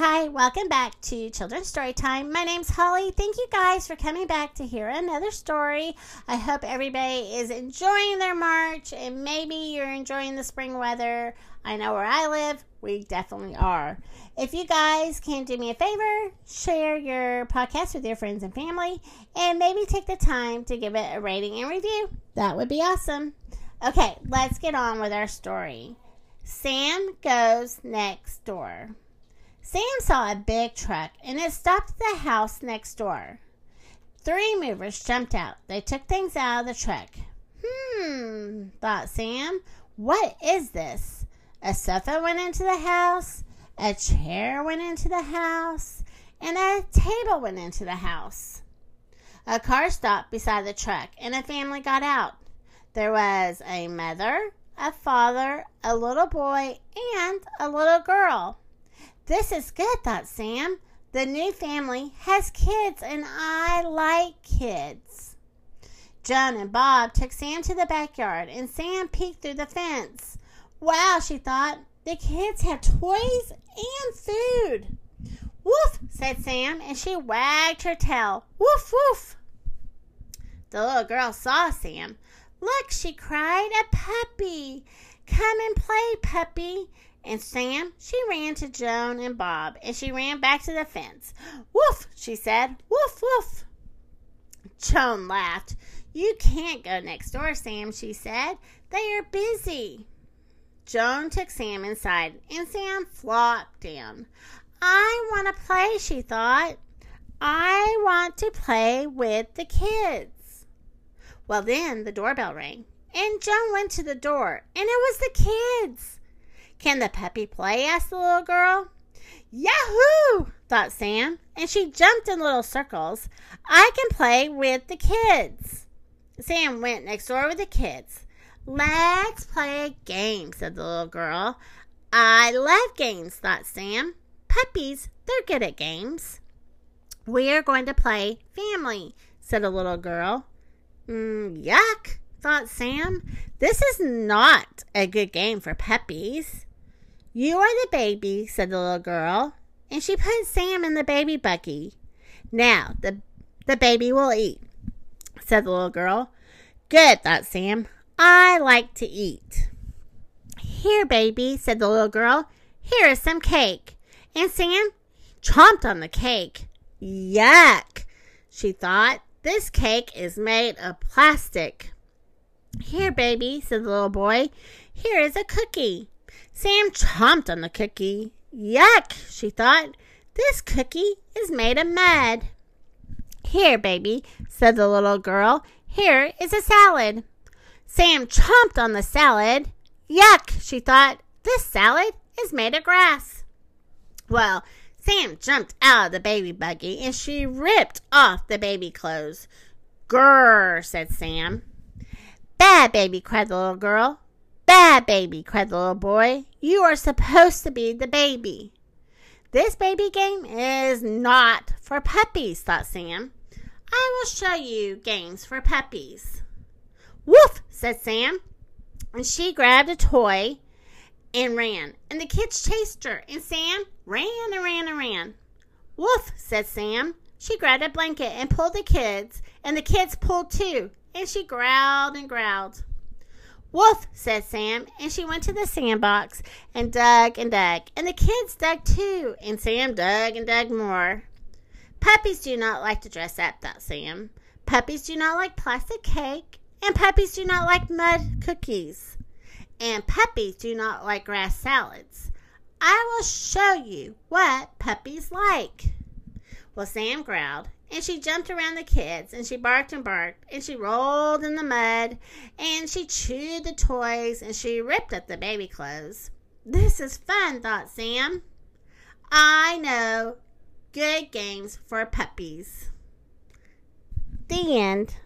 Hi, welcome back to Children's Story Time. My name's Holly. Thank you guys for coming back to hear another story. I hope everybody is enjoying their March and maybe you're enjoying the spring weather. I know where I live, we definitely are. If you guys can do me a favor, share your podcast with your friends and family, and maybe take the time to give it a rating and review. That would be awesome. Okay, let's get on with our story. Sam goes next door. Sam saw a big truck and it stopped at the house next door. Three movers jumped out. They took things out of the truck. Hmm, thought Sam. What is this? A sofa went into the house, a chair went into the house, and a table went into the house. A car stopped beside the truck and a family got out. There was a mother, a father, a little boy, and a little girl. This is good, thought Sam. The new family has kids, and I like kids. Joan and Bob took Sam to the backyard, and Sam peeked through the fence. Wow, she thought, the kids have toys and food. Woof, said Sam, and she wagged her tail. Woof, woof. The little girl saw Sam. Look, she cried, a puppy. Come and play, puppy. And Sam, she ran to Joan and Bob, and she ran back to the fence. Woof, she said. Woof, woof. Joan laughed. You can't go next door, Sam, she said. They are busy. Joan took Sam inside, and Sam flopped down. I want to play, she thought. I want to play with the kids. Well, then the doorbell rang, and Joan went to the door, and it was the kids. Can the puppy play? asked the little girl. Yahoo! thought Sam, and she jumped in little circles. I can play with the kids. Sam went next door with the kids. Let's play a game, said the little girl. I love games, thought Sam. Puppies, they're good at games. We are going to play family, said a little girl. Mm, yuck, thought Sam. This is not a good game for puppies. You are the baby, said the little girl, and she put Sam in the baby buggy. Now, the, the baby will eat, said the little girl. Good, thought Sam. I like to eat. Here, baby, said the little girl. Here is some cake. And Sam chomped on the cake. Yuck, she thought. This cake is made of plastic. Here, baby, said the little boy. Here is a cookie. Sam chomped on the cookie. Yuck, she thought. This cookie is made of mud. Here, baby, said the little girl. Here is a salad. Sam chomped on the salad. Yuck, she thought. This salad is made of grass. Well, Sam jumped out of the baby buggy and she ripped off the baby clothes. Grrr, said Sam. Bad baby, cried the little girl. Bad baby, cried the little boy. You are supposed to be the baby. This baby game is not for puppies, thought Sam. I will show you games for puppies. Woof, said Sam. And she grabbed a toy and ran. And the kids chased her. And Sam ran and ran and ran. Woof, said Sam. She grabbed a blanket and pulled the kids. And the kids pulled too. And she growled and growled. Wolf, said Sam, and she went to the sandbox and dug and dug, and the kids dug too, and Sam dug and dug more. Puppies do not like to dress up, thought Sam. Puppies do not like plastic cake, and puppies do not like mud cookies, and puppies do not like grass salads. I will show you what puppies like. Well, Sam growled, and she jumped around the kids and she barked and barked and she rolled in the mud and she chewed the toys and she ripped up the baby clothes. This is fun, thought Sam. I know good games for puppies. The end.